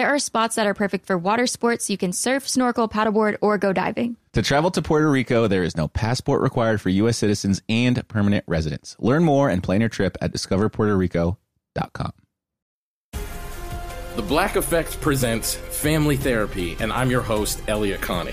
There are spots that are perfect for water sports. You can surf, snorkel, paddleboard, or go diving. To travel to Puerto Rico, there is no passport required for U.S. citizens and permanent residents. Learn more and plan your trip at discoverpuertorico.com. The Black Effect presents Family Therapy, and I'm your host, Elliott Connie.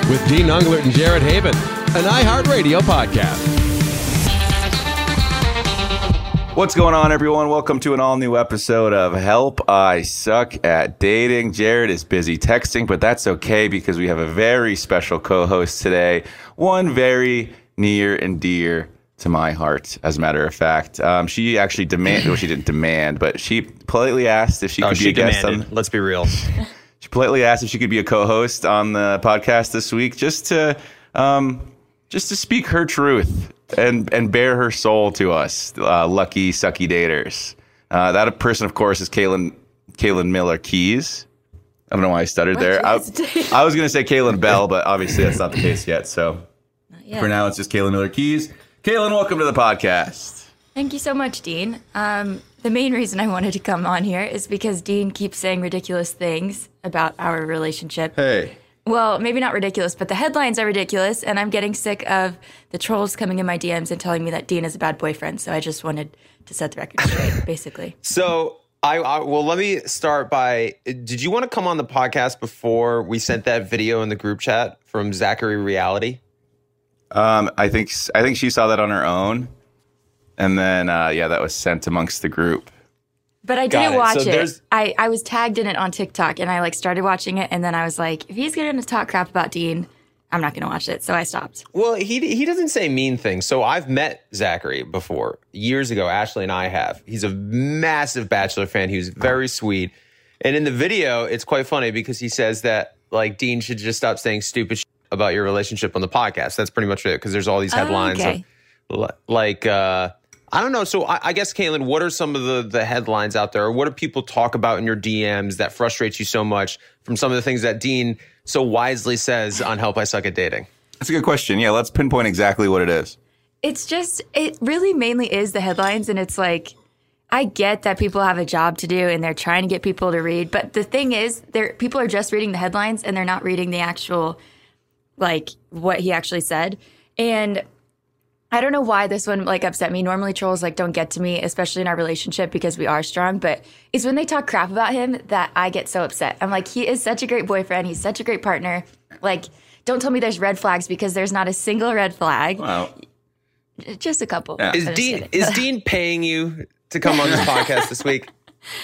with Dean Unglert and Jared Haibon, an iHeartRadio podcast. What's going on, everyone? Welcome to an all new episode of Help I Suck at Dating. Jared is busy texting, but that's okay because we have a very special co host today. One very near and dear to my heart, as a matter of fact. Um, she actually demanded, well, she didn't demand, but she politely asked if she could Oh, be she a guest on. Let's be real. She politely asked if she could be a co-host on the podcast this week, just to um, just to speak her truth and and bare her soul to us, uh, lucky sucky daters. Uh, that person, of course, is Caelynn Caelynn Miller Keyes. I don't know why I stuttered there. I, I was going to say Caelynn Bell, but obviously that's not the case yet. So for now, it's just Caelynn Miller Keyes. Caelynn, welcome to the podcast. Thank you so much, Dean. Um, the main reason I wanted to come on here is because Dean keeps saying ridiculous things about our relationship. Hey. Well, maybe not ridiculous, but the headlines are ridiculous, and I'm getting sick of the trolls coming in my DMs and telling me that Dean is a bad boyfriend. So I just wanted to set the record straight, basically. So I, I well, let me start by. Did you want to come on the podcast before we sent that video in the group chat from Zachary Reality? Um, I think I think she saw that on her own, and then uh, yeah, that was sent amongst the group. But I didn't it. watch So it. I, I was tagged in it on TikTok, and I like started watching it, and then I was like, if he's going to talk crap about Dean, I'm not going to watch it. So I stopped. Well, he he doesn't say mean things. So I've met Zachary before years ago. Ashley and I have. He's a massive Bachelor fan. He was very sweet. And in the video, it's quite funny because he says that like Dean should just stop saying stupid shit about your relationship on the podcast. That's pretty much it because there's all these Oh, headlines okay. of like uh I don't know. So I, I guess, Caelynn, what are some of the the headlines out there? What do people talk about in your DMs that frustrates you so much from some of the things that Dean so wisely says on Help I Suck at Dating? That's a good question. Yeah, let's pinpoint exactly what it is. It's just, it really mainly is the headlines. And it's like, I get that people have a job to do and they're trying to get people to read. But the thing is, they're, people are just reading the headlines and they're not reading the actual, like, what he actually said. And I don't know why this one like upset me. Normally trolls like don't get to me, especially in our relationship because we are strong. But it's when they talk crap about him that I get so upset. I'm like, he is such a great boyfriend. He's such a great partner. Like, don't tell me there's red flags because there's not a single red flag. Wow. Just a couple. Is I'm Dean is Dean paying you to come on this podcast this week?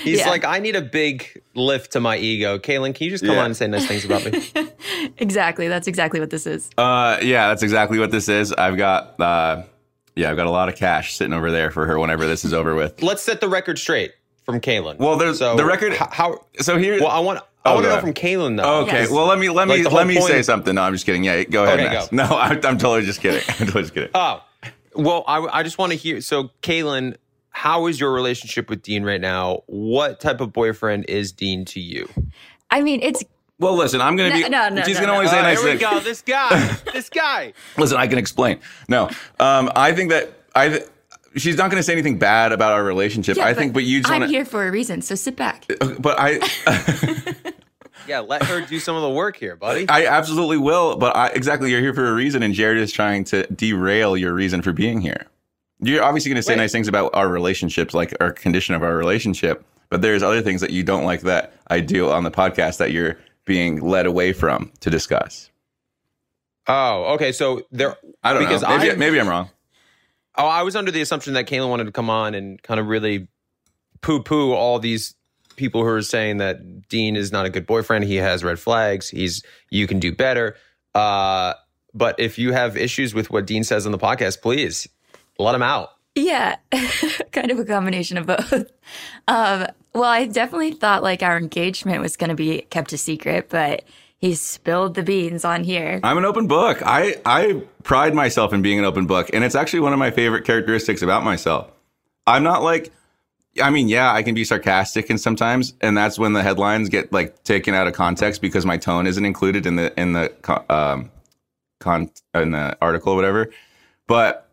He's Yeah. like, I need a big lift to my ego. Caelynn, can you just come Yeah. on and say nice things about me? exactly? That's exactly what this is. Uh, yeah, that's exactly what this is. I've got, uh, yeah, I've got a lot of cash sitting over there for her whenever this is over with. Let's set the record straight from Caelynn. Well, there's so the record. h- How? so here. Well, I want I Oh, want to go know from Caelynn though. okay. Yes. Well, let me let Like me the let me say of- something. No, I'm just kidding. Yeah, go ahead. Okay, Max. go. No, I, I'm totally just kidding. I'm totally just kidding. Oh, well, I, I just want to hear. So, Caelynn, how is your relationship with Dean right now? What type of boyfriend is Dean to you? I mean, it's Well, listen, I'm going to No, be. no, no, she's no, going to no. always say Oh, nice here we go. This guy. this guy. Listen, I can explain. No, um, I think that I. th- She's not going to say anything bad about our relationship. Yeah, I think, but you just I'm want to. here for a reason, so sit back. But I, Yeah, let her do some of the work here, buddy. I absolutely will. But I, exactly, you're here for a reason, and Jared is trying to derail your reason for being here. You're obviously going to say Wait. nice things about our relationships, like our condition of our relationship. But there's other things that you don't like that I do on the podcast that you're being led away from to discuss. Oh, okay. So there. I don't Because know. Maybe, I- maybe I'm wrong. Oh, I was under the assumption that Kayla wanted to come on and kind of really poo poo all these people who are saying that Dean is not a good boyfriend. He has red flags. He's you can do better. Uh, but if you have issues with what Dean says on the podcast, please let him out. Yeah, kind of a combination of both. Um, well, I definitely thought like our engagement was going to be kept a secret, but he spilled the beans on here. I'm an open book. I, I pride myself in being an open book, and it's actually one of my favorite characteristics about myself. I'm not like, I mean, yeah, I can be sarcastic and sometimes, and that's when the headlines get like taken out of context because my tone isn't included in the in the um, con in the article or whatever. But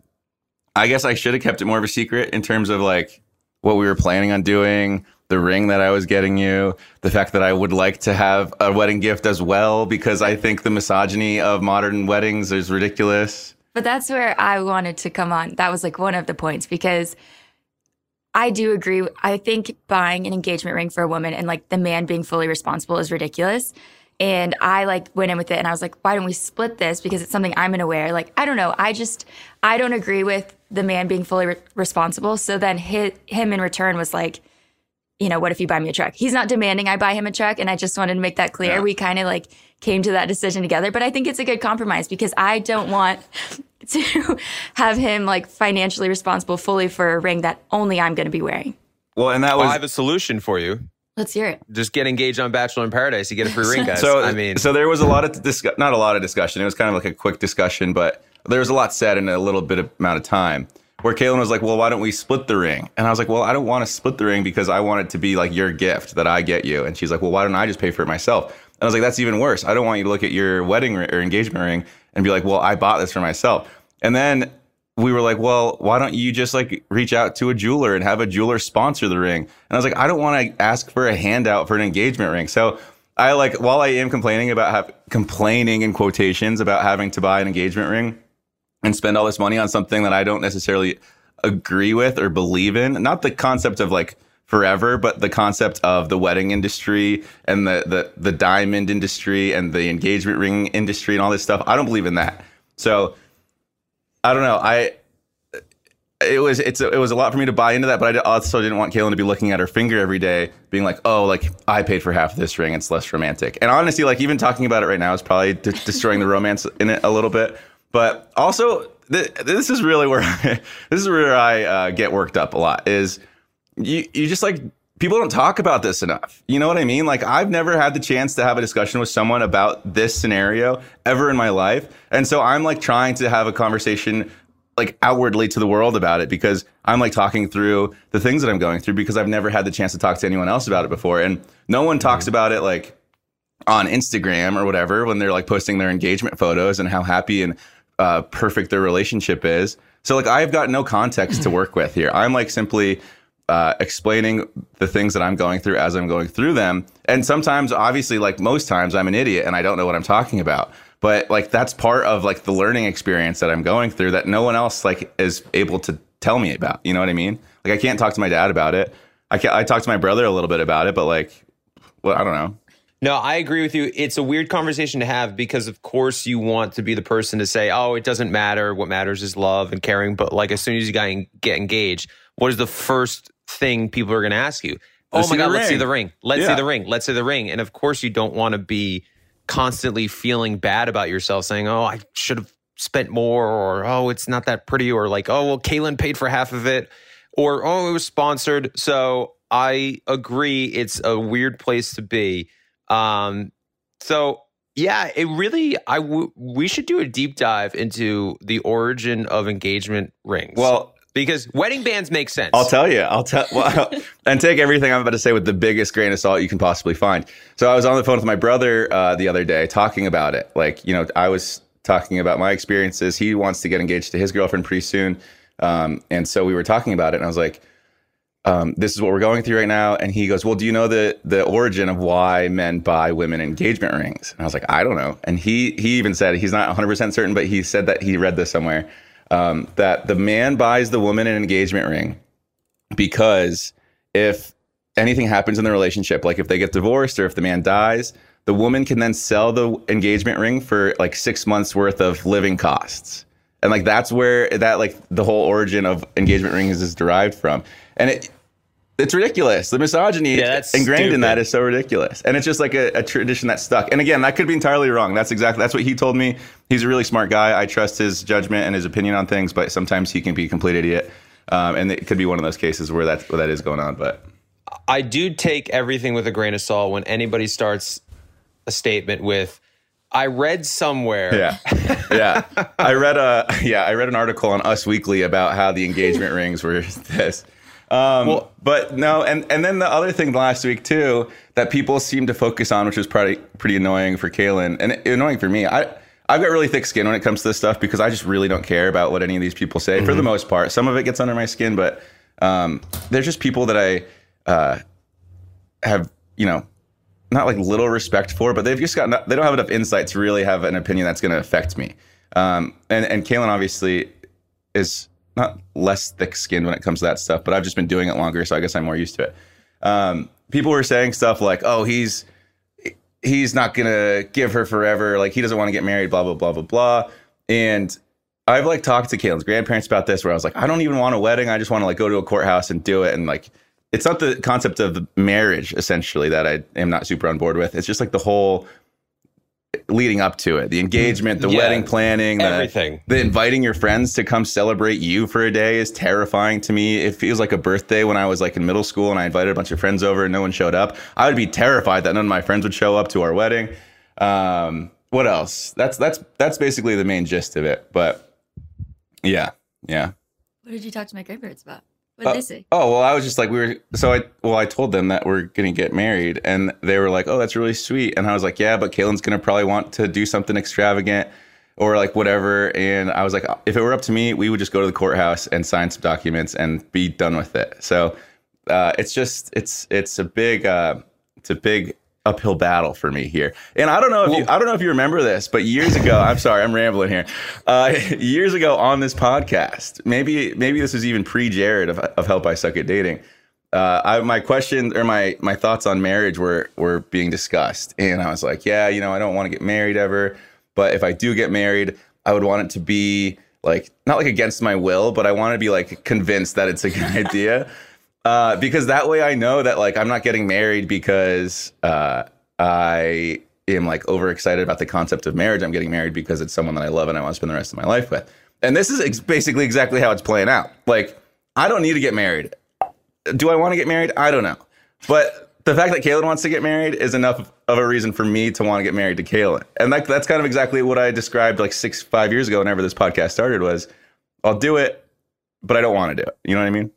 I guess I should have kept it more of a secret in terms of like what we were planning on doing, the ring that I was getting you, the fact that I would like to have a wedding gift as well, because I think the misogyny of modern weddings is ridiculous. But that's where I wanted to come on. That was like one of the points because I do agree. I think buying an engagement ring for a woman and like the man being fully responsible is ridiculous. And I like went in with it and I was like, why don't we split this? Because it's something I'm going to wear. Like, I don't know. I just, I don't agree with the man being fully re- responsible. So then hi him in return was like, you know, what if you buy me a truck? He's not demanding I buy him a truck. And I just wanted to make that clear. Yeah. We kind of like came to that decision together. But I think it's a good compromise because I don't want to have him like financially responsible fully for a ring that only I'm going to be wearing. Well, and that Well, was I have a solution for you. Let's hear it. Just get engaged on Bachelor in Paradise. You get a free ring, guys. so. I mean, so there was a lot of discuss, not a lot of discussion. It was kind of like a quick discussion, but there was a lot said in a little bit of amount of time. Where Caelynn was like, "Well, why don't we split the ring?" And I was like, "Well, I don't want to split the ring because I want it to be like your gift that I get you." And she's like, "Well, why don't I just pay for it myself?" And I was like, "That's even worse. I don't want you to look at your wedding ring or engagement ring and be like, "Well, I bought this for myself." And then we were like, "Well, why don't you just like reach out to a jeweler and have a jeweler sponsor the ring?" And I was like, "I don't want to ask for a handout for an engagement ring." So I like while I am complaining about have complaining in quotations about having to buy an engagement ring and spend all this money on something that I don't necessarily agree with or believe in. Not the concept of like forever, but the concept of the wedding industry and the the the diamond industry and the engagement ring industry and all this stuff. I don't believe in that. So I don't know. I it was it's it was a lot for me to buy into that, but I also didn't want Caelynn to be looking at her finger every day, being like, "Oh, like I paid for half of this ring. It's less romantic." And honestly, like even talking about it right now is probably de- destroying the romance in it a little bit. But also, th- this is really where this is where I uh, get worked up a lot. Is you you just like people don't talk about this enough. You know what I mean? Like I've never had the chance to have a discussion with someone about this scenario ever in my life. And so I'm like trying to have a conversation like outwardly to the world about it because I'm like talking through the things that I'm going through because I've never had the chance to talk to anyone else about it before. And no one talks about it like on Instagram or whatever when they're like posting their engagement photos and how happy and uh, perfect their relationship is. So like I've got no context to work with here. I'm like simply uh, explaining the things that I'm going through as I'm going through them. And sometimes, obviously, like most times, I'm an idiot and I don't know what I'm talking about. But like that's part of like the learning experience that I'm going through that no one else like is able to tell me about. You know what I mean? Like I can't talk to my dad about it. I can I talked to my brother a little bit about it, but like, well, I don't know. No, I agree with you. It's a weird conversation to have because, of course, you want to be the person to say, "Oh, it doesn't matter. What matters is love and caring." But like, as soon as you got get engaged, what is the first thing people are going to ask you? Oh Let's my see the god, let's see the ring. Let's Yeah. see the ring. Let's see the ring. And of course, you don't want to be constantly feeling bad about yourself, saying, "Oh, I should have spent more," or "Oh, it's not that pretty," or like, "Oh, well, Caelynn paid for half of it," or "Oh, it was sponsored." So I agree, it's a weird place to be. Um, so yeah, it really I w- we should do a deep dive into the origin of engagement rings. Well, because wedding bands make sense. I'll tell you. I'll tell. Well, and take everything I'm about to say with the biggest grain of salt you can possibly find. So I was on the phone with my brother uh, the other day talking about it. Like, you know, I was talking about my experiences. He wants to get engaged to his girlfriend pretty soon, um, and so we were talking about it. And I was like, um, "This is what we're going through right now." And he goes, "Well, do you know the the origin of why men buy women engagement rings?" And I was like, "I don't know." And he he even said he's not 100 percent certain, but he said that he read this somewhere um, that the man buys the woman an engagement ring because if anything happens in the relationship, like if they get divorced or if the man dies, the woman can then sell the engagement ring for like six months worth of living costs. And like that's where that like the whole origin of engagement rings is derived from. And it it's ridiculous. The misogyny Yeah, that's ingrained in that is so ridiculous. And it's just like a, a tradition that stuck. And again, that could be entirely wrong. That's exactly that's what he told me. He's a really smart guy. I trust his judgment and his opinion on things, but sometimes he can be a complete idiot. Um, and it could be one of those cases where that's where that is going on. But I do take everything with a grain of salt when anybody starts a statement with, I read somewhere. Yeah, yeah. I read a yeah. I read an article on Us Weekly about how the engagement rings were this. Um, but no, and and then the other thing last week too that people seem to focus on, which was pretty pretty annoying for Caelynn and annoying for me. I I've got really thick skin when it comes to this stuff because I just really don't care about what any of these people say for the most part. Some of it gets under my skin, but um, there's just people that I uh, have you know not like little respect for, but they've just got not, they don't have enough insight to really have an opinion that's going to affect me. Um, and and Caelynn obviously is not less thick skinned when it comes to that stuff, but I've just been doing it longer, so I guess I'm more used to it. Um, people were saying stuff like, "Oh, he's he's not gonna give her forever. Like he doesn't want to get married. Blah blah blah blah blah." And I've like talked to Caelynn's grandparents about this, where I was like, I don't even want a wedding. I just want to like go to a courthouse and do it. And like, it's not the concept of marriage essentially that I am not super on board with. It's just like the whole leading up to it, the engagement, the Yeah. wedding planning, the, Everything. The inviting your friends to come celebrate you for a day is terrifying to me. It feels like a birthday when I was like in middle school and I invited a bunch of friends over and no one showed up. I would be terrified that none of my friends would show up to our wedding. Um, what else? That's that's that's basically the main gist of it. But yeah, yeah. What did you talk to my grandparents about? What did they say? Oh well, I was just like we were. So I well, I told them that we're gonna get married, and they were like, "Oh, that's really sweet." And I was like, "Yeah, but Caelynn's gonna probably want to do something extravagant or like whatever." And I was like, "If it were up to me, we would just go to the courthouse and sign some documents and be done with it." So uh, it's just it's it's a big uh, it's a big uphill battle for me here. And I don't know if you I don't know if you remember this, but years ago, I'm sorry, I'm rambling here. Uh, years ago on this podcast, maybe maybe this was even pre Jared of, of Help I Suck at Dating. Uh, I, my question or my my thoughts on marriage were were being discussed, and I was like, yeah, you know, I don't want to get married ever, but if I do get married, I would want it to be like not like against my will, but I want to be like convinced that it's a good idea. Uh, because that way I know that like I'm not getting married because uh, I am like overexcited about the concept of marriage. I'm getting married because it's someone that I love and I want to spend the rest of my life with. And this is ex- basically exactly how it's playing out. Like I don't need to get married. Do I want to get married? I don't know. But the fact that Caelynn wants to get married is enough of a reason for me to want to get married to Caelynn. And that, that's kind of exactly what I described like six, five years ago, whenever this podcast started was I'll do it, but I don't want to do it. You know what I mean?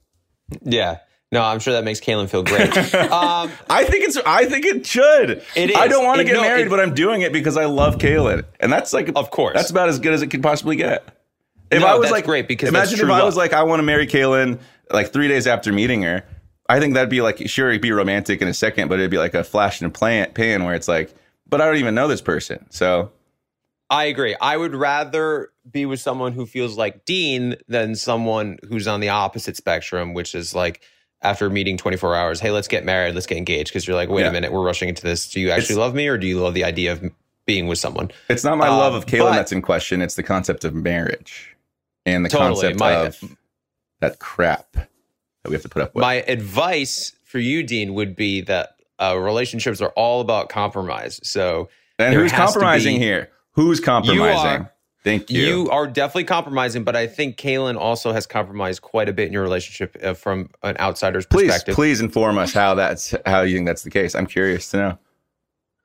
Yeah. No, I'm sure that makes Caelynn feel great. um, I think it's. I think it should. It I don't want to get no, married, it- but I'm doing it because I love Caelynn, and that's like, Of course. that's about as good as it could possibly get. If No, I was like, great because imagine if true I was like, I want to marry Caelynn like three days after meeting her. I think that'd be like, sure, it'd be romantic in a second, but it'd be like a flash in a pan where it's like, but I don't even know this person, so I agree. I would rather be with someone who feels like Dean than someone who's on the opposite spectrum, which is like after meeting 24 hours, hey, let's get married, let's get engaged. Because you're like, wait Yeah. a minute, we're rushing into this. Do you actually It's- love me or do you love the idea of being with someone? it's not my Um, love of Caelynn but- that's in question. It's the concept of marriage and the Totally. concept My- of that crap that we have to put up with. My advice for you, Dean, would be that uh, relationships are all about compromise. So and who's compromising be- here? Who's compromising? Thank you. you are definitely compromising, but I think Caelynn also has compromised quite a bit in your relationship uh, from an outsider's please, perspective. please inform us how that's how you think that's the case. I'm curious to know.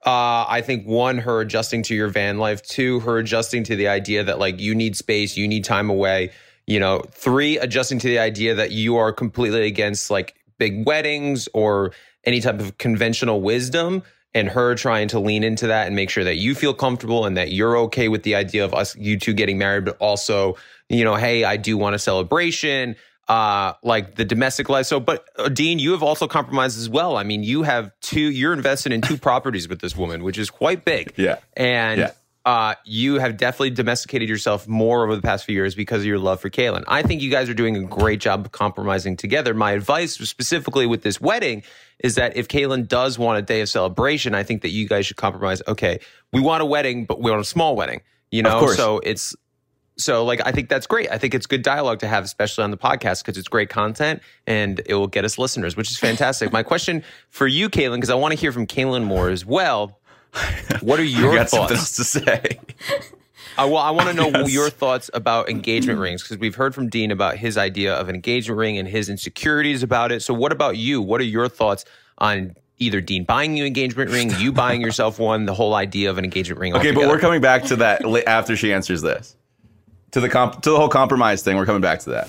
Uh, I think one, her adjusting to your van life. Two, her adjusting to the idea that like you need space, you need time away, You know, three, adjusting to the idea that you are completely against like big weddings or any type of conventional wisdom and her trying to lean into that and make sure that you feel comfortable and that you're okay with the idea of us you two getting married but also you know hey i do want a celebration uh like the domestic life so but uh, dean you have also compromised as well i mean you have two you're invested in two properties with this woman which is quite big Yeah. and Yeah. Uh, you have definitely domesticated yourself more over the past few years because of your love for Caelynn. I think you guys are doing a great job of compromising together. My advice, specifically with this wedding, is that if Caelynn does want a day of celebration, I think that you guys should compromise. Okay, we want a wedding, but we want a small wedding. You know, so it's so like I think that's great. I think it's good dialogue to have, especially on the podcast, because it's great content and it will get us listeners, which is fantastic. My question for you, Caelynn, because I want to hear from Caelynn more as well. What are I your got something thoughts? else to say. Uh, well, I want to know Yes. your thoughts about engagement rings because we've heard from Dean about his idea of an engagement ring and his insecurities about it. So, what about you? What are your thoughts on either Dean buying you an engagement ring, you buying yourself one, the whole idea of an engagement ring? Okay, but we're coming back to that after she answers this. To the comp- to the whole compromise thing, we're coming back to that.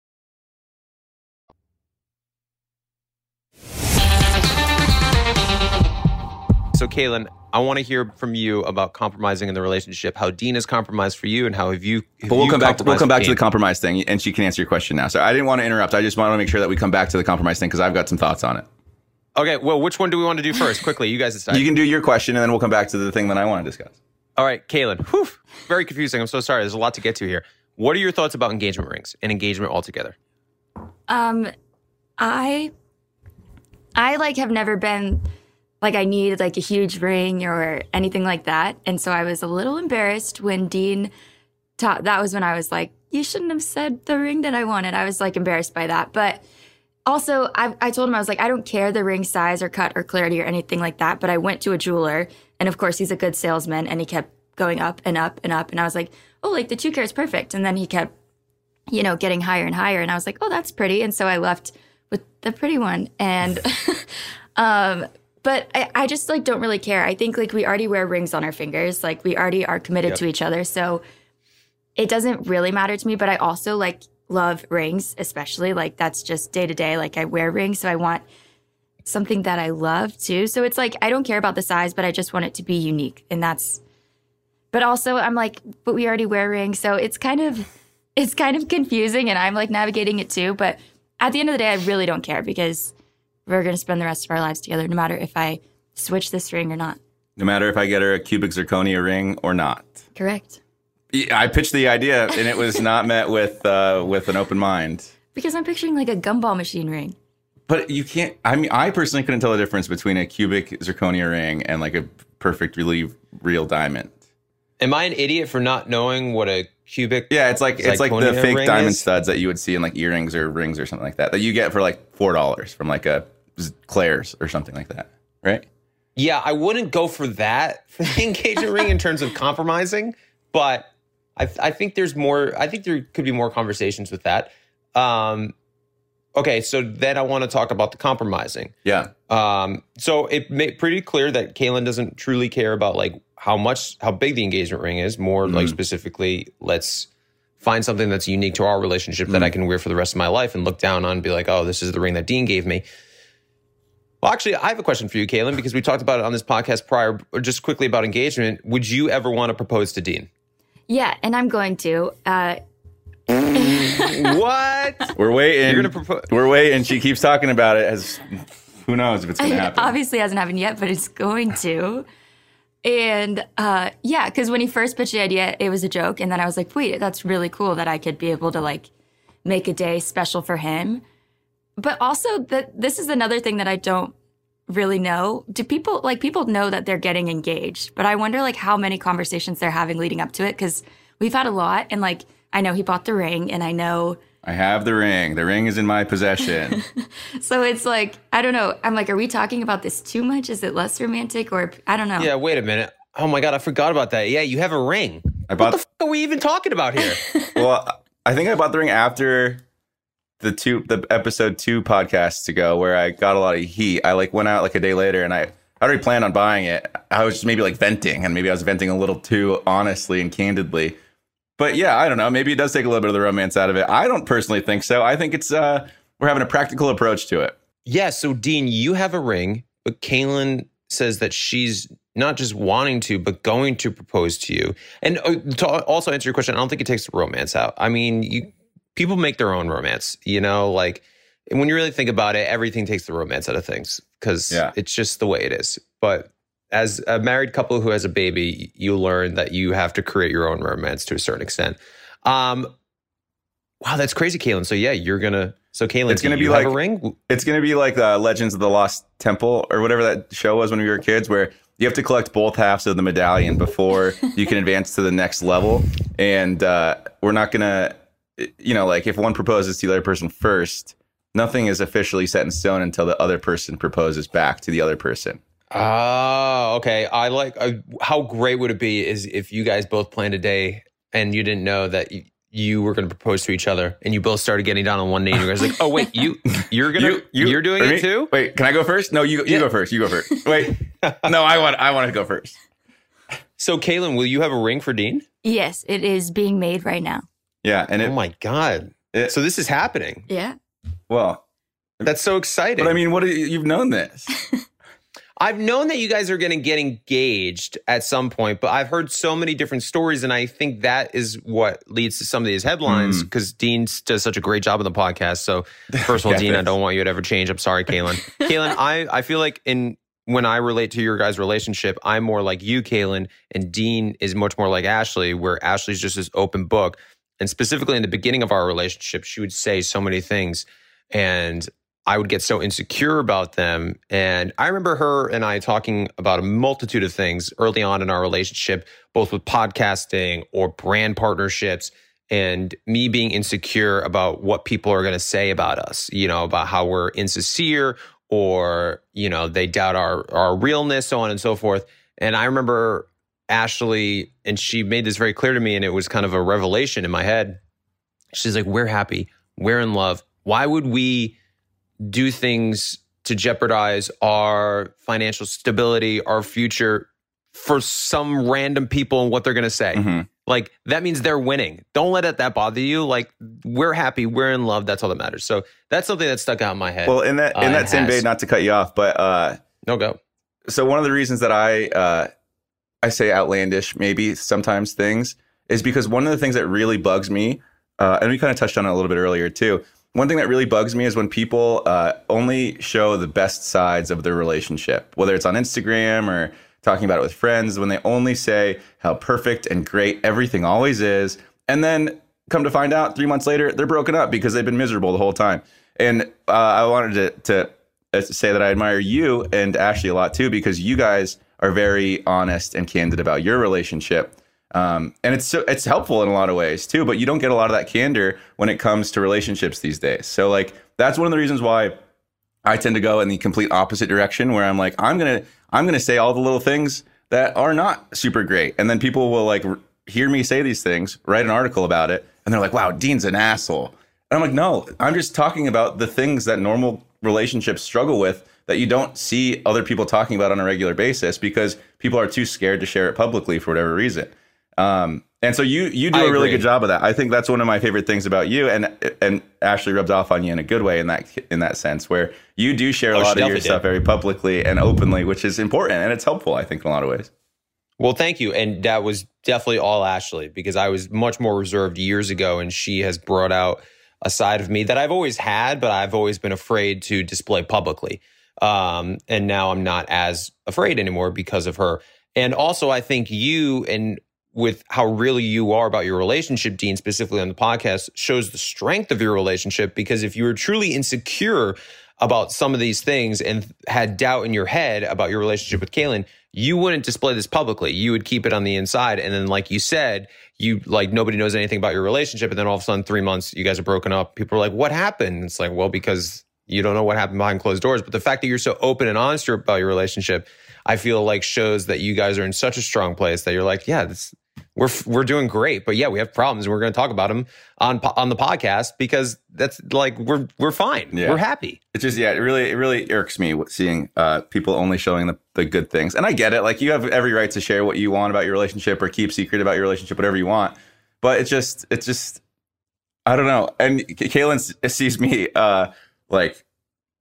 So, Caelynn, I want to hear from you about compromising in the relationship. How Dean has compromised for you, and how have you? have But we'll you come back. To, we'll come back to the compromise thing, and she can answer your question now. So I didn't want to interrupt. I just want to make sure that we come back to the compromise thing because I've got some thoughts on it. Okay, well, which one do we want to do first? Quickly, you guys decide. You can do your question, and then we'll come back to the thing that I want to discuss. All right, Caelynn. Whew, very confusing. I'm so sorry. There's a lot to get to here. What are your thoughts about engagement rings and engagement altogether? Um, I, I like have never been like I needed like a huge ring or anything like that, and so I was a little embarrassed when Dean taught. That was when I was like, "You shouldn't have said the ring that I wanted." I was like embarrassed by that, but also I, I told him I was like, I don't care the ring size or cut or clarity or anything like that, but I went to a jeweler, and of course he's a good salesman, and he kept going up and up and up, and I was like, "Oh, like the two carat is perfect," and then he kept you know, getting higher and higher. And I was like, oh, that's pretty. And so I left with the pretty one. And, um, but I, I just like don't really care. I think like we already wear rings on our fingers. Like we already are committed Yep. to each other. So it doesn't really matter to me, but I also like love rings, especially like that's just day to day. Like I wear rings. So I want something that I love too. So it's like I don't care about the size, but I just want it to be unique. And that's but also I'm like, but we already wear rings. So it's kind of it's kind of confusing and I'm like navigating it too. But at the end of the day, I really don't care because we're gonna spend the rest of our lives together, no matter if I switch this ring or not. No matter if I get her a cubic zirconia ring or not. Correct. I pitched the idea and it was not met with uh, with an open mind. Because I'm picturing like a gumball machine ring. But you can't. I mean, I personally couldn't tell the difference between a cubic zirconia ring and like a perfect, really real diamond. Am I an idiot for not knowing what a cubic? Yeah, it's like it's like the fake diamond is? studs that you would see in like earrings or rings or something like that that you get for like four dollars from like a Claire's or something like that, right? Yeah, I wouldn't go for that for the engagement ring in terms of compromising, but I, I think there's more. I think there could be more conversations with that. Um, okay, so then I want to talk about the compromising. Yeah. Um, so it made pretty clear that Caelynn doesn't truly care about like how much, how big the engagement ring is. More like specifically, let's find something that's unique to our relationship that I can wear for the rest of my life and look down on and be like, oh, this is the ring that Dean gave me. Well, actually, I have a question for you, Caelynn, because we talked about it on this podcast prior, or just quickly about engagement. Would you ever want to propose to Dean? Yeah, and I'm going to. Uh, what? We're waiting. You're gonna propose? We're waiting. She keeps talking about it. As who knows if it's going to it happen? obviously hasn't happened yet, but it's going to. And uh, yeah, because when he first pitched the idea, it was a joke, and then I was like, "Wait, that's really cool that I could be able to like make a day special for him." But also, that this is another thing that I don't really know. Do people like people know that they're getting engaged? But I wonder like how many conversations they're having leading up to it because we've had a lot, and like I know he bought the ring, and I know I have the ring. The ring is in my possession. So it's like, I don't know. I'm like, are we talking about this too much? Is it less romantic or I don't know. Yeah, wait a minute. Oh my God, I forgot about that. Yeah, you have a ring. I bought. What the f- are we even talking about here? well, I think I bought the ring after the two the episode two podcasts ago where I got a lot of heat. I like went out like a day later and I I already planned on buying it. I was just maybe like venting and maybe I was venting a little too honestly and candidly. But yeah, I don't know. Maybe it does take a little bit of the romance out of it. I don't personally think so. I think it's uh we're having a practical approach to it. yeah, so Dean, you have a ring, but Caelynn says that she's not just wanting to, but going to propose to you. And uh, to also answer your question, I don't think it takes the romance out. I mean, you people make their own romance, you know, like when you really think about it, everything takes the romance out of things because Yeah. it's just the way it is. But as a married couple who has a baby, you learn that you have to create your own romance to a certain extent. Um, wow, that's crazy, Caelynn. So yeah, you're gonna. So Caelynn, It's gonna do be you like- a ring. It's going to be like uh, Legends of the Lost Temple or whatever that show was when we were kids, where you have to collect both halves of the medallion before you can advance to the next level. And uh, we're not going to, you know, like if one proposes to the other person first, nothing is officially set in stone until the other person proposes back to the other person. Oh, okay. I like. Uh, how great would it be is if you guys both planned a day and you didn't know that you, you were going to propose to each other, and you both started getting down on one knee, and you guys like, oh wait, you you're gonna you, are doing it me? too. Wait, can I go first? No, you you Yeah. go first. You go first. Wait, no, I want I want to go first. So, Caelynn, will you have a ring for Dean? Yes, it is being made right now. Yeah, and it, oh my god! it- so this is happening. Yeah. well, That's so exciting. but I mean, what do you, you've known this? I've known that you guys are going to get engaged at some point, but I've heard so many different stories, and I think that is what leads to some of these headlines Mm. because Dean does such a great job on the podcast. So, first of all, Dean, I don't want you to ever change. I'm sorry, Caelynn. Caelynn, I, I feel like in when I relate to your guys' relationship, I'm more like you, Caelynn, and Dean is much more like Ashley, where Ashley's just this open book. And specifically in the beginning of our relationship, she would say so many things. And I would get so insecure about them. And I remember her and I talking about a multitude of things early on in our relationship, both with podcasting or brand partnerships, and me being insecure about what people are going to say about us, you know, about how we're insincere or, you know, they doubt our, our realness, so on and so forth. And I remember Ashley, and she made this very clear to me, and it was kind of a revelation in my head. She's like, We're happy, we're in love. Why would we do things to jeopardize our financial stability, our future for some random people and what they're going to say? Mhm. Like that means they're winning. Don't let it that bother you. Like we're happy, we're in love. That's all that matters. So that's something that stuck out in my head. Well, in that in Uh, that same vein, not to cut you off, but uh, no go. so one of the reasons that I uh, I say outlandish maybe sometimes things is because one of the things that really bugs me, uh, and we kind of touched on it a little bit earlier too. One thing that really bugs me is when people uh, only show the best sides of their relationship, whether it's on Instagram or talking about it with friends, when they only say how perfect and great everything always is, and then come to find out three months later they're broken up because they've been miserable the whole time. And uh, I wanted to, to uh, say that I admire you and Ashley a lot too because you guys are very honest and candid about your relationship. Um, and it's so, it's helpful in a lot of ways too, but you don't get a lot of that candor when it comes to relationships these days. So like that's one of the reasons why I tend to go in the complete opposite direction where I'm like I'm going to I'm going to say all the little things that are not super great. And then people will like r- hear me say these things, write an article about it, and they're like, "Wow, Dean's an asshole." And I'm like, "No, I'm just talking about the things that normal relationships struggle with that you don't see other people talking about on a regular basis because people are too scared to share it publicly for whatever reason." Um, and so you you do I a really agree. good job of that. I think that's one of my favorite things about you, and and Ashley rubs off on you in a good way in that in that sense, where you do share a Oh, she lot of your definitely stuff very publicly and openly, which is important and it's helpful. I think in a lot of ways. Well, thank you. And that was definitely all Ashley because I was much more reserved years ago and she has brought out a side of me that I've always had, but I've always been afraid to display publicly. Um, and now I'm not as afraid anymore because of her. And also, I think you and with how really you are about your relationship, Dean, specifically on the podcast, shows the strength of your relationship. Because if you were truly insecure about some of these things and had doubt in your head about your relationship with Caelynn, you wouldn't display this publicly. You would keep it on the inside. And then, like you said, you like nobody knows anything about your relationship. And then all of a sudden, three months, you guys are broken up. People are like, what happened? It's like, well, because you don't know what happened behind closed doors. But the fact that you're so open and honest about your relationship, I feel like shows that you guys are in such a strong place that you're like, yeah, this, we're we're doing great, but yeah, we have problems, and we're going to talk about them on on the podcast because that's like we're we're fine, Yeah. we're happy. It's just yeah, it really it really irks me seeing uh, people only showing the, the good things. And I get it, like you have every right to share what you want about your relationship or keep secret about your relationship, whatever you want. But it's just it's just I don't know. And Kaylin sees me uh, like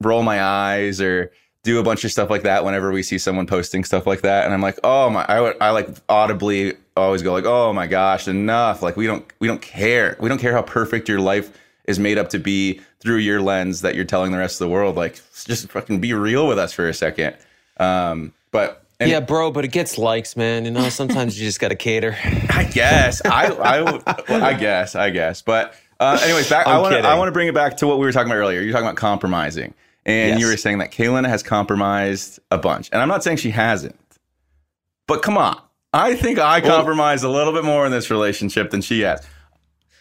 roll my eyes or do a bunch of stuff like that whenever we see someone posting stuff like that, and I'm like, oh my, I would I like audibly always go like, oh my gosh, enough. Like we don't we don't care. We don't care how perfect your life is made up to be through your lens that you're telling the rest of the world. Like just fucking be real with us for a second. Um, but and yeah, bro, but it gets likes, man. You know, sometimes you just got to cater. I guess I I well, I guess I guess. But uh, anyways, back. I I'm I want to bring it back to what we were talking about earlier. You're talking about compromising, and Yes. you were saying that Caelynn has compromised a bunch, and I'm not saying she hasn't, but come on. I think I Well- compromised a little bit more in this relationship than she has.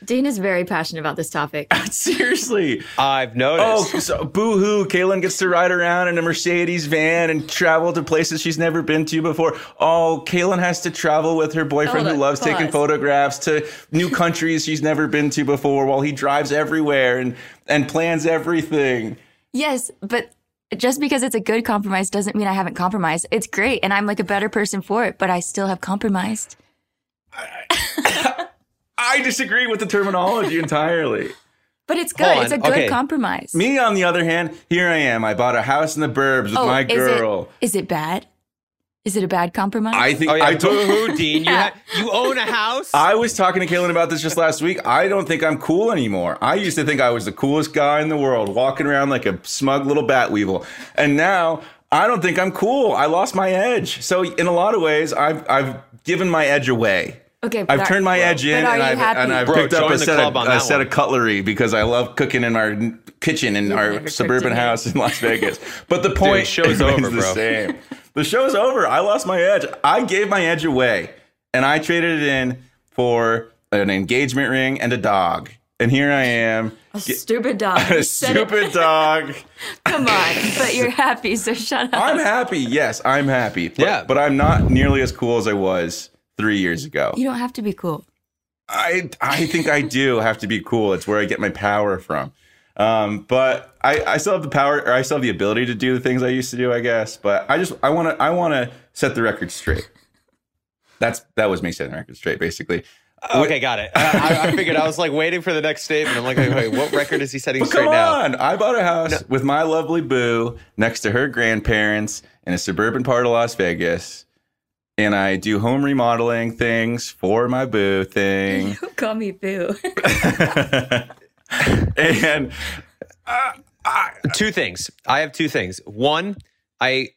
Dean is very passionate about this topic. Seriously. I've noticed. Oh, so boo hoo. Caelynn gets to ride around in a Mercedes van and travel to places she's never been to before. Oh, Caelynn has to travel with her boyfriend Hold who on, loves taking photographs to new countries she's never been to before while he drives everywhere and, and plans everything. Yes, but just because it's a good compromise doesn't mean I haven't compromised. It's great, and I'm like a better person for it, but I still have compromised. I disagree with the terminology entirely. But it's good. It's a good okay. compromise. Me, on the other hand, here I am. I bought a house in the burbs with oh, my is girl. it is it bad? Is it a bad compromise? I think Oh yeah, I told boo hoo, Dean. You ha- you own a house. I was talking to Caelynn about this just last week. I don't think I'm cool anymore. I used to think I was the coolest guy in the world, walking around like a smug little bat weevil. And now I don't think I'm cool. I lost my edge. So in a lot of ways, I've I've given my edge away. Okay, but I've are- turned my edge in and I've, happy? and I've Bro, picked up a set, of, a set of cutlery because I love cooking in our kitchen in our never cooked suburban house in Las Vegas. But the point show's remains over, the same. The show's over. I lost my edge. I gave my edge away and I traded it in for an engagement ring and a dog. And here I am, a stupid dog. a You said it. stupid dog. Come on, but you're happy, so shut up. I'm happy. Yes, I'm happy. But, Yeah. but I'm not nearly as cool as I was three years ago. you don't have to be cool. I I think I do have to be cool. It's where I get my power from. Um, but I, I still have the power, or I still have the ability to do the things I used to do, I guess. But I just I want to I want to set the record straight. That's that was me setting the record straight, basically. Okay, got it. I, I figured I was like waiting for the next statement. I'm like, wait, wait what record is he setting But straight come now? on. I bought a house with my lovely boo next to her grandparents in a suburban part of Las Vegas. And I do home remodeling things for my boo thing. Don't call me boo. and two things. I have two things. One, I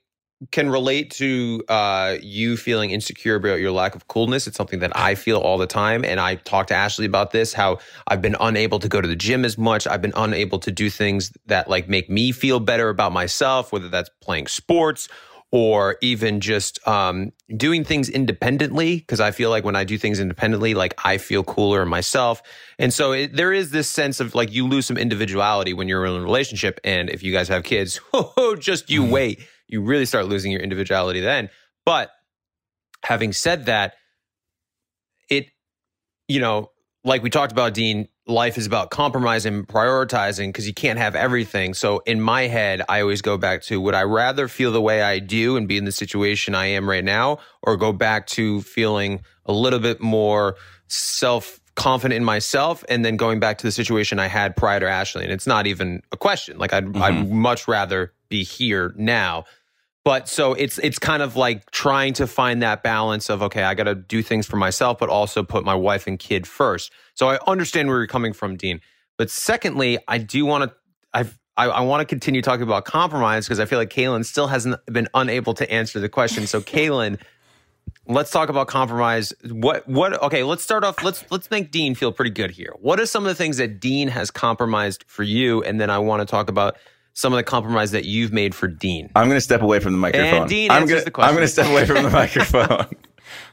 can relate to uh, you feeling insecure about your lack of coolness. It's something that I feel all the time. And I talked to Ashley about this, how I've been unable to go to the gym as much. I've been unable to do things that like make me feel better about myself, whether that's playing sports or even just um, doing things independently because i feel like when i do things independently like i feel cooler in myself. And so it, there is this sense of like you lose some individuality when you're in a relationship and if you guys have kids oh, just you wait. You really start losing your individuality then. But having said that it you know like we talked about dean life is about compromising, prioritizing because you can't have everything. So in my head, I always go back to would I rather feel the way I do and be in the situation I am right now, or go back to feeling a little bit more self confident in myself and then going back to the situation I had prior to Ashley. And it's not even a question. Like I'd, I'd mm-hmm. much rather be here now. But so it's it's kind of like trying to find that balance of okay, I got to do things for myself, but also put my wife and kid first. So I understand where you're coming from, Dean. But secondly, I do want to I've I, I want to continue talking about compromise because I feel like Caelynn still hasn't been unable to answer the question. So Caelynn, let's talk about compromise. What what okay, let's start off let's let's make Dean feel pretty good here. What are some of the things that Dean has compromised for you? And then I want to talk about some of the compromise that you've made for Dean. I'm going to step away from the microphone. And Dean I'm answers gonna, the question. I'm going to step away from the microphone.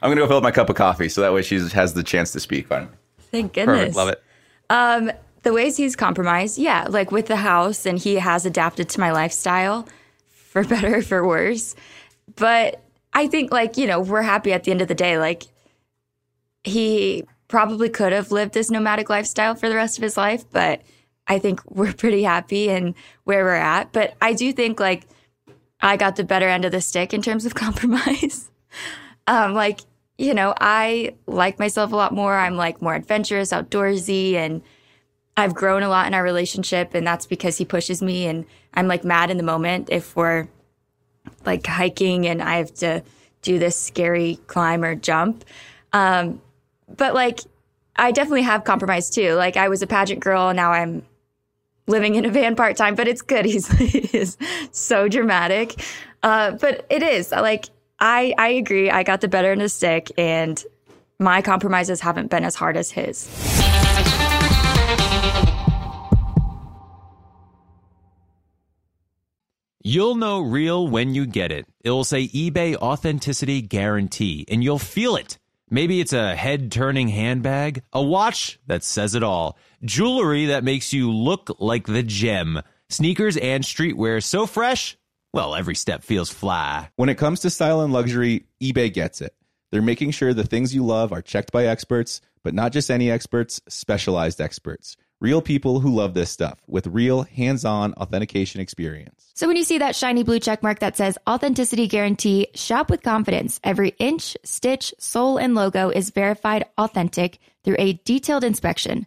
I'm going to go fill up my cup of coffee so that way she has the chance to speak. Fine. Thank goodness. Perfect. Love it. Um, the ways he's compromised, yeah, like with the house, and he has adapted to my lifestyle for better or for worse. But I think, like, you know, we're happy at the end of the day. Like, he probably could have lived this nomadic lifestyle for the rest of his life, but I think we're pretty happy in where we're at. But I do think, like, I got the better end of the stick in terms of compromise. um, like, you know, I like myself a lot more. I'm like more adventurous, outdoorsy, and I've grown a lot in our relationship. And that's because he pushes me. And I'm like mad in the moment if we're like hiking and I have to do this scary climb or jump. Um, but like, I definitely have compromised too. Like, I was a pageant girl, now I'm living in a van part time, but it's good. He's, so dramatic. Uh, but it is like, I, I agree. I got the better of the stick, and my compromises haven't been as hard as his. You'll know real when you get it. It'll say eBay Authenticity Guarantee, and you'll feel it. Maybe it's a head turning handbag, a watch that says it all, jewelry that makes you look like the gem, sneakers and streetwear so fresh, well, every step feels fly. When it comes to style and luxury, eBay gets it. They're making sure the things you love are checked by experts, but not just any experts, specialized experts. Real people who love this stuff with real hands on authentication experience. So when you see that shiny blue check mark that says authenticity guarantee, shop with confidence. Every inch, stitch, sole, and logo is verified authentic through a detailed inspection.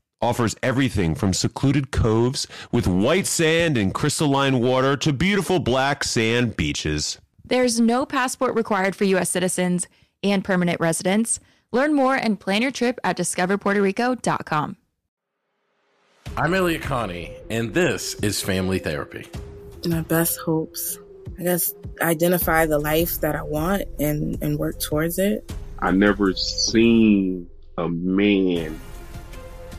offers everything from secluded coves with white sand and crystalline water to beautiful black sand beaches. There's no passport required for U.S. citizens and permanent residents. Learn more and plan your trip at discoverpuertorico.com. I'm Elliott Connie, and this is Family Therapy. My best hopes. I guess identify the life that I want and, and work towards it. I never seen a man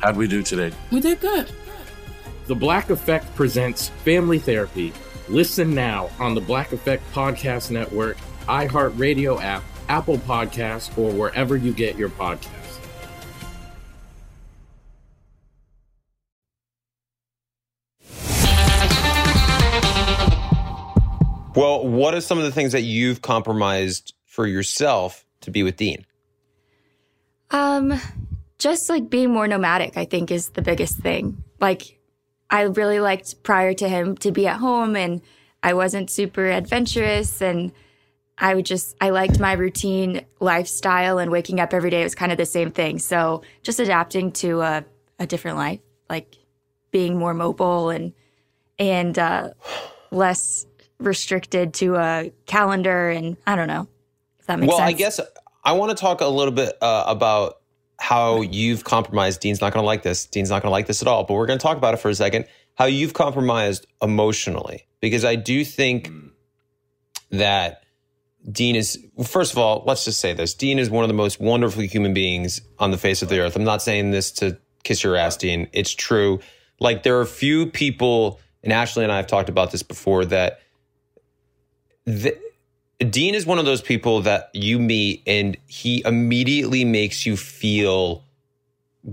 how'd we do today? We did good. The Black Effect presents Family Therapy. Listen now on the Black Effect Podcast Network, iHeartRadio app, Apple Podcasts, or wherever you get your podcasts. Well, what are some of the things that you've compromised for yourself to be with Dean? Um, just like being more nomadic, I think is the biggest thing. Like, I really liked prior to him to be at home and I wasn't super adventurous and I would just, I liked my routine lifestyle and waking up every day was kind of the same thing. So just adapting to a, a different life, like being more mobile and, and, uh, less restricted to a calendar. And I don't know if that makes well, sense. I guess I want to talk a little bit uh, about how you've compromised. Dean's not going to like this. Dean's not going to like this at all, but we're going to talk about it for a second. How you've compromised emotionally, because I do think that Dean is, first of all, let's just say this Dean is one of the most wonderful human beings on the face of the earth. I'm not saying this to kiss your ass, Dean. It's true. Like, there are few people, and Ashley and I have talked about this before, that Dean is one of those people that you meet and he immediately makes you feel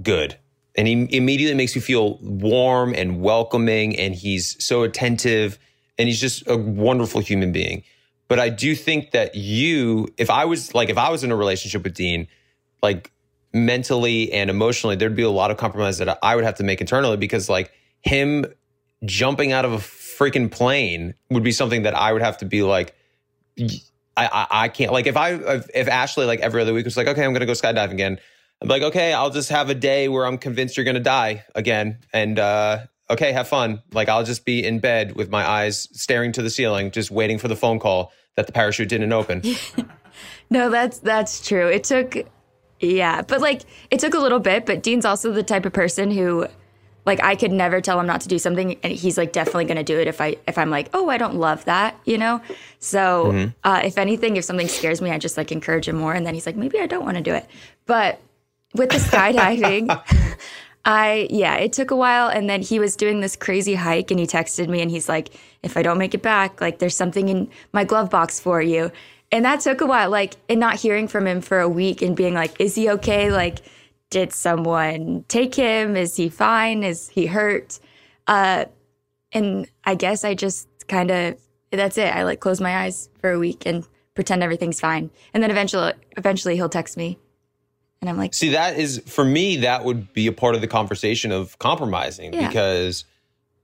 good. And he immediately makes you feel warm and welcoming. And he's so attentive and he's just a wonderful human being. But I do think that you, if I was like, if I was in a relationship with Dean, like mentally and emotionally, there'd be a lot of compromise that I would have to make internally because like him jumping out of a freaking plane would be something that I would have to be like, I, I, can't like if I if, if Ashley like every other week was like okay I'm gonna go skydiving again I'm like okay I'll just have a day where I'm convinced you're gonna die again and uh okay have fun like I'll just be in bed with my eyes staring to the ceiling just waiting for the phone call that the parachute didn't open no, that's that's true. It took yeah, but like it took a little bit, but Dean's also the type of person who like I could never tell him not to do something and he's like definitely going to do it if I if I'm like, "Oh, I don't love that," you know? So, Mm-hmm. uh, if anything if something scares me, I just like encourage him more and then he's like, "Maybe I don't want to do it." But with the skydiving, I yeah, it took a while and then he was doing this crazy hike and he texted me and he's like, "If I don't make it back, like there's something in my glove box for you." And that took a while like and not hearing from him for a week and being like, "Is he okay?" like did someone take him? Is he fine? Is he hurt? Uh and I guess I just kind of that's it. I like close my eyes for a week and pretend everything's fine. And then eventually eventually he'll text me. And I'm like, See, that is for me, that would be a part of the conversation of compromising Yeah. because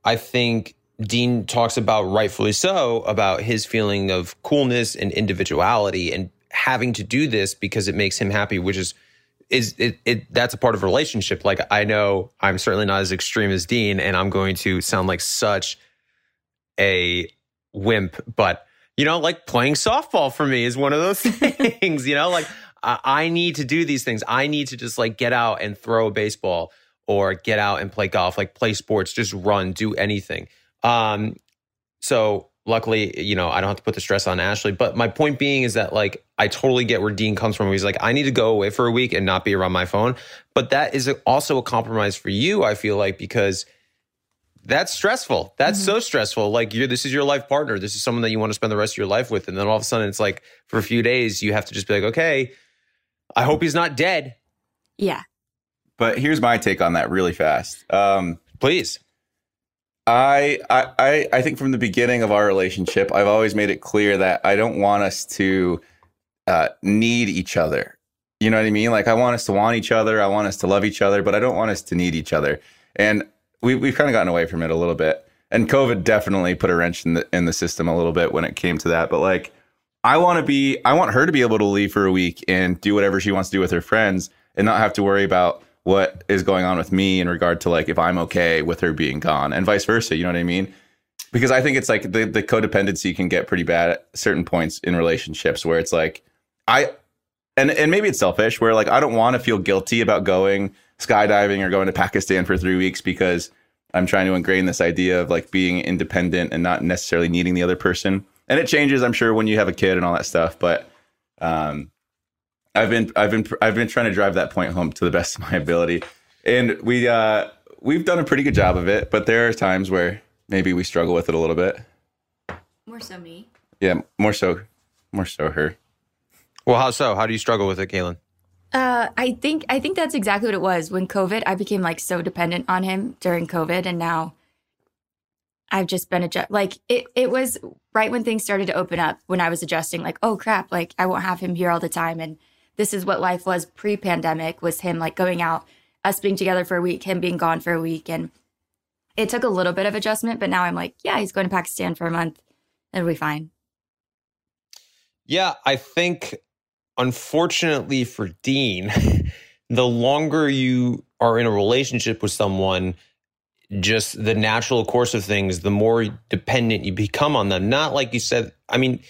I think Dean talks about rightfully so about his feeling of coolness and individuality and having to do this because it makes him happy, which is is it, it that's a part of relationship. Like I know I'm certainly not as extreme as Dean, and I'm going to sound like such a wimp, but you know, like playing softball for me is one of those things, you know, like I, I need to do these things. I need to just like get out and throw a baseball or get out and play golf, like play sports, just run, do anything. Um, so luckily, you know, I don't have to put the stress on Ashley. But my point being is that like I totally get where Dean comes from. He's like, I need to go away for a week and not be around my phone. But that is also a compromise for you, I feel like, because that's stressful. That's so stressful. Like you're this is your life partner. This is someone that you want to spend the rest of your life with. And then all of a sudden it's like for a few days you have to just be like, okay, I hope he's not dead. yeah. But here's my take on that really fast. Um, Please. I, I I think from the beginning of our relationship, I've always made it clear that I don't want us to uh, need each other. You know what I mean? Like I want us to want each other. I want us to love each other, but I don't want us to need each other. And we we've kind of gotten away from it a little bit. and COVID definitely put a wrench in the in the system a little bit when it came to that. But like, I want to be, I want her to be able to leave for a week and do whatever she wants to do with her friends, and not have to worry about what is going on with me in regard to like if I'm okay with her being gone, and vice versa. You know what I mean? Because I think it's like the the codependency can get pretty bad at certain points in relationships where it's like I and and maybe it's selfish where like I don't want to feel guilty about going skydiving or going to Pakistan for three weeks because I'm trying to ingrain this idea of like being independent and not necessarily needing the other person. And it changes, I'm sure, when you have a kid and all that stuff. But um, I've been I've been I've been trying to drive that point home to the best of my ability, and we uh, we've done a pretty good job of it. But there are times where maybe we struggle with it a little bit. More so me. Yeah, more so, more so her. Well, how so? How do you struggle with it, Caelynn? Uh, I think I think that's exactly what it was. When COVID, I became like so dependent on him during COVID, and now I've just been adjust. Like it, it was right when things started to open up when I was adjusting. Like, oh crap! Like I won't have him here all the time, and this is what life was pre-pandemic. Was him like going out, us being together for a week, him being gone for a week, and it took a little bit of adjustment. But now I'm like, yeah, he's going to Pakistan for a month. It'll be fine. Yeah, I think unfortunately for Dean, the longer you are in a relationship with someone, just the natural course of things, the more dependent you become on them. Not like you said, I mean,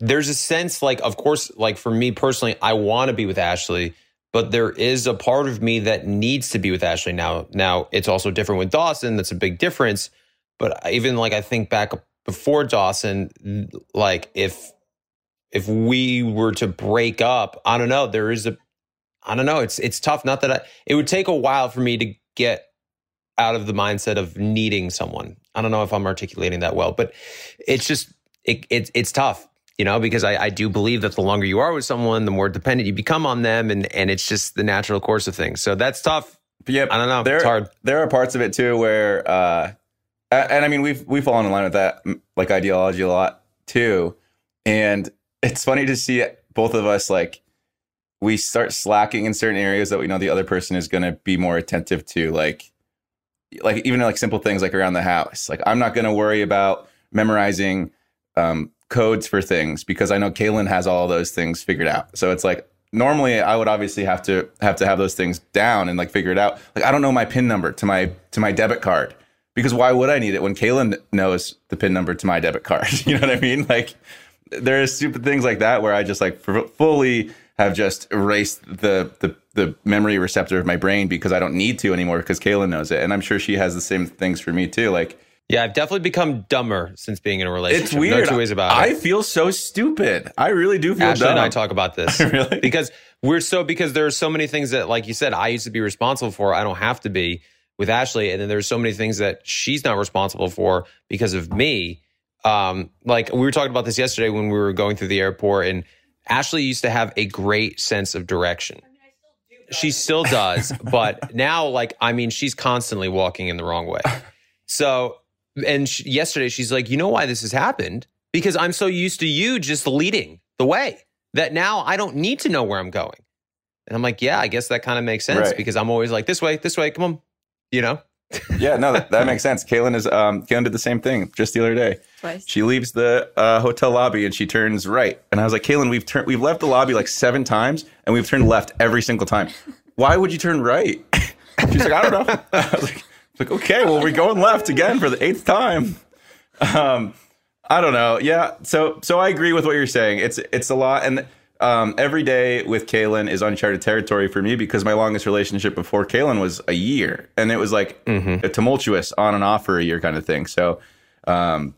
there's a sense like, of course, like for me personally, I want to be with Ashley, but there is a part of me that needs to be with Ashley now. Now, it's also different with Dawson. That's a big difference. But even like I think back before Dawson, like if if we were to break up, I don't know. There is a, I don't know. It's it's tough. Not that I. It would take a while for me to get out of the mindset of needing someone. I don't know if I'm articulating that well, but it's just it, it it's tough, you know, because I, I do believe that the longer you are with someone, the more dependent you become on them, and and it's just the natural course of things. So that's tough. Yep. I don't know. There, it's hard. There are parts of it too where, uh, and I mean, we've we've fallen in line with that like ideology a lot too, and it's funny to see both of us like we start slacking in certain areas that we know the other person is going to be more attentive to like like even like simple things like around the house like i'm not going to worry about memorizing um, codes for things because i know caelynn has all those things figured out. So it's like normally i would obviously have to have to have those things down and like figure it out. Like i don't know my pin number to my to my debit card because why would i need it when caelynn knows the pin number to my debit card? You know what i mean? Like there are stupid things like that where I just like fully have just erased the the the memory receptor of my brain because I don't need to anymore because Caelynn knows it, and I'm sure she has the same things for me too. Like, yeah, I've definitely become dumber since being in a relationship. It's weird. No two ways about I it. I feel so stupid. I really do feel. Ashley dumb. and I talk about this really because we're so because there are so many things that, like you said, I used to be responsible for. I don't have to be with Ashley, and then there's so many things that she's not responsible for because of me um, like we were talking about this yesterday when we were going through the airport, and Ashley used to have a great sense of direction. She still does, but now, like, I mean, she's constantly walking in the wrong way. So, and she, yesterday she's like, you know why this has happened? Because I'm so used to you just leading the way that now I don't need to know where I'm going. And I'm like, yeah, I guess that kind of makes sense Right. because I'm always like, this way, this way, come on, you know? yeah, no, that, that makes sense. Caelynn is um Caelynn did the same thing just the other day. Twice. She leaves the uh, hotel lobby and she turns right, and I was like, Caelynn, we've turned we've left the lobby like seven times, and we've turned left every single time. Why would you turn right? She's like, I don't know. I was like, like, okay, well, we're going left again for the eighth time. Um, I don't know. Yeah, so so I agree with what you're saying. It's it's a lot, and um, every day with Caelynn is uncharted territory for me because my longest relationship before Caelynn was a year, and it was like a tumultuous on and off for a year kind of thing. So um,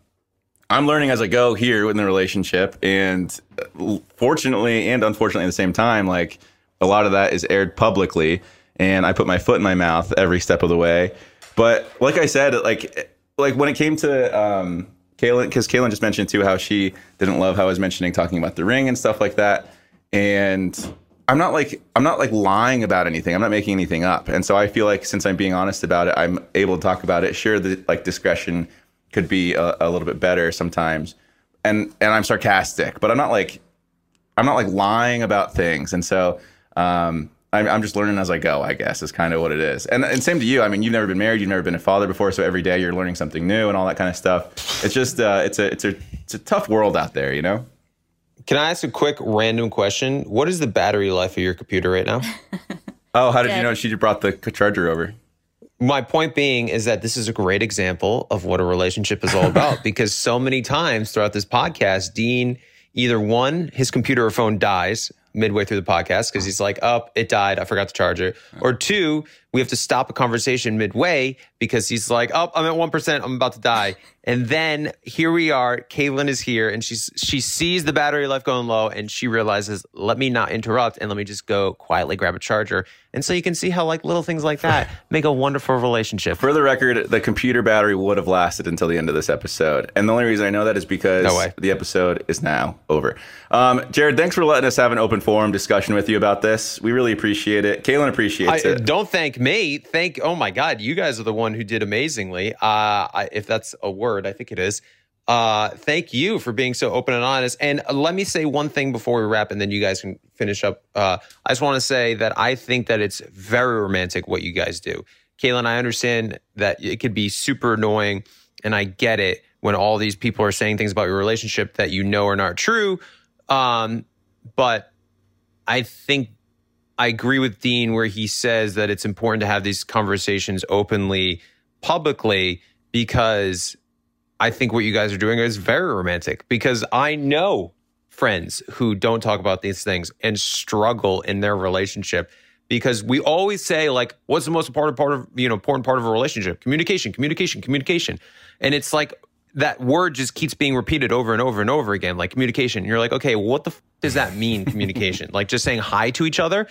I'm learning as I go here in the relationship, and uh, fortunately and unfortunately at the same time, like a lot of that is aired publicly, and I put my foot in my mouth every step of the way. But like I said, like like when it came to um, Caelynn, because Caelynn just mentioned too how she didn't love how I was mentioning talking about the ring and stuff like that, and I'm not like I'm not like lying about anything. I'm not making anything up, and so I feel like since I'm being honest about it, I'm able to talk about it. Sure, the like discretion could be a, a little bit better sometimes, and and I'm sarcastic, but I'm not like I'm not like lying about things, and so um, I'm, I'm just learning as I go. I guess is kind of what it is. And and same to you. I mean, you've never been married, you've never been a father before, so every day you're learning something new and all that kind of stuff. It's just uh, it's a it's a it's a tough world out there, you know. Can I ask a quick random question? What is the battery life of your computer right now? oh, how did you know she brought the charger over? My point being is that this is a great example of what a relationship is all about because so many times throughout this podcast, Dean either one, his computer or phone dies midway through the podcast because he's like, oh, it died. I forgot to charge it. Or two, we have to stop a conversation midway because he's like, oh, I'm at 1%. I'm about to die. And then here we are. Caitlin is here and she's, she sees the battery life going low and she realizes, let me not interrupt and let me just go quietly grab a charger. And so you can see how like little things like that make a wonderful relationship. For the record, the computer battery would have lasted until the end of this episode. And the only reason I know that is because No the episode is now over. Um, Jared, thanks for letting us have an open forum discussion with you about this. We really appreciate it. Caelynn appreciates I, it. Don't thank me. Thank. Oh my God, you guys are the one who did amazingly. Uh, if that's a word, I think it is. Uh, thank you for being so open and honest. And let me say one thing before we wrap, and then you guys can finish up. Uh, I just want to say that I think that it's very romantic what you guys do. Caelynn, I understand that it could be super annoying, and I get it when all these people are saying things about your relationship that you know are not true. Um, but I think I agree with Dean where he says that it's important to have these conversations openly, publicly, because I think what you guys are doing is very romantic. Because I know friends who don't talk about these things and struggle in their relationship. Because we always say like what's the most important part of you know important part of a relationship? Communication communication communication. And it's like that word just keeps being repeated over and over and over again like communication. And you're like okay what the f- does that mean communication? Like just saying hi to each other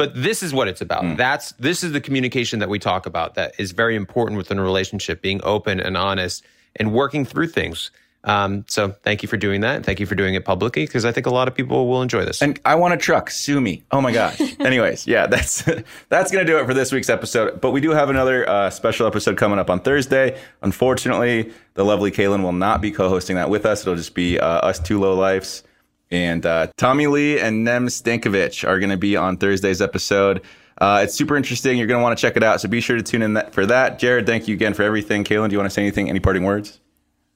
but this is what it's about that's this is the communication that we talk about that is very important within a relationship being open and honest and working through things um, so thank you for doing that thank you for doing it publicly because i think a lot of people will enjoy this and I want a truck. Sue me. Oh my gosh. Anyways, yeah, that's that's gonna do it for this week's episode. But we do have another uh, special episode coming up on Thursday. Unfortunately, the lovely Caelynn will not be co-hosting that with us. It'll just be uh, us two low lifes. And uh, Tommy Lee and Nem Stankovic are going to be on Thursday's episode. Uh, it's super interesting. You're going to want to check it out. So be sure to tune in that, for that. Jared, thank you again for everything. Caelynn, do you want to say anything? Any parting words?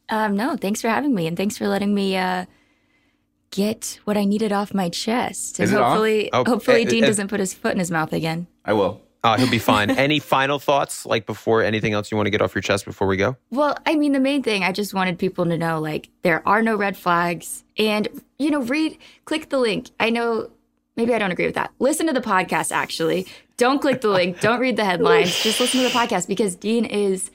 Um, no, thanks for having me, and thanks for letting me uh, get what I needed off my chest. And Is it off? hopefully, Oh, hopefully, uh, Dean uh, doesn't put his foot in his mouth again. I will. Uh, he'll be fine. Any final thoughts, like before anything else you want to get off your chest before we go? Well, I mean, the main thing I just wanted people to know, like, there are no red flags, and you know, read, click the link. I know maybe I don't agree with that. Listen to the podcast. Actually, don't click the link. don't read the headlines. Just listen to the podcast because Dean is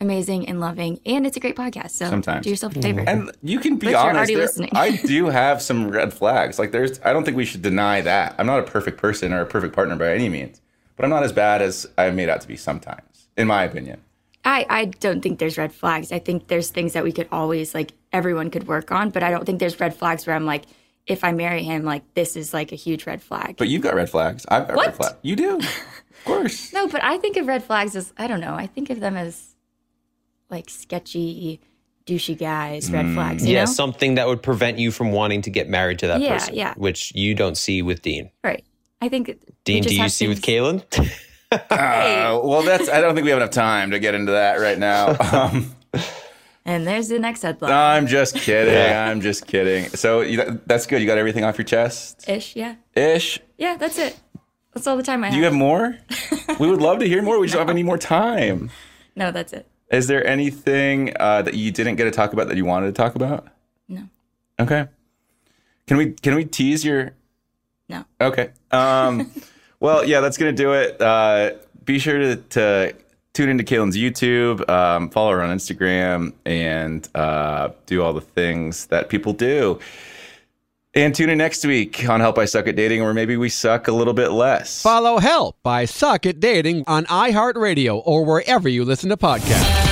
amazing and loving, and it's a great podcast. So Sometimes. do yourself a favor. And you can be But you're honest. already there- listening. I do have some red flags. Like there's, I don't think we should deny that. I'm not a perfect person or a perfect partner by any means, but I'm not as bad as I'm made out to be sometimes, in my opinion. I, I don't think there's red flags. I think there's things that we could always like everyone could work on, but I don't think there's red flags where I'm like, if I marry him, like this is like a huge red flag. But you've got red flags. I've got red What? flags. You do, of course. No, but I think of red flags as I don't know. I think of them as like sketchy, douchey guys. Red Mm. flags. You yeah, know? something that would prevent you from wanting to get married to that Yeah, person. yeah. Which you don't see with Dean. right. I think. Dean, do you have see with things- Caelynn? Uh, well, that's. I don't think we have enough time to get into that right now. Um, And there's the next headline. I'm just kidding. Yeah. I'm just kidding. So you, that's good. You got everything off your chest, Ish. Yeah. ish. Yeah. That's it. That's all the time I have. Do you have more? we would love to hear more. We just don't have any more time. no, that's it. Is there anything uh, that you didn't get to talk about that you wanted to talk about? No. Okay. Can we can we tease your? No. Okay. Um, well, yeah, that's gonna do it. Uh, be sure to, to tune into Caelynn's YouTube, um, follow her on Instagram, and uh, do all the things that people do. And tune in next week on Help I Suck at Dating, where maybe we suck a little bit less. Follow Help I Suck at Dating on iHeartRadio or wherever you listen to podcasts.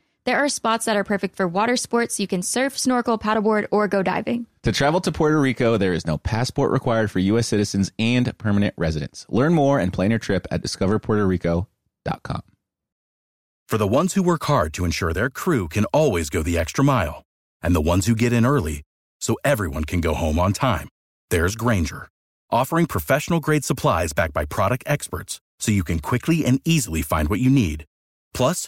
There are spots that are perfect for water sports. You can surf, snorkel, paddleboard, or go diving. To travel to Puerto Rico, there is no passport required for U.S. citizens and permanent residents. Learn more and plan your trip at discoverpuertorico.com. For the ones who work hard to ensure their crew can always go the extra mile, and the ones who get in early so everyone can go home on time, there's Grainger, offering professional grade supplies backed by product experts so you can quickly and easily find what you need. Plus,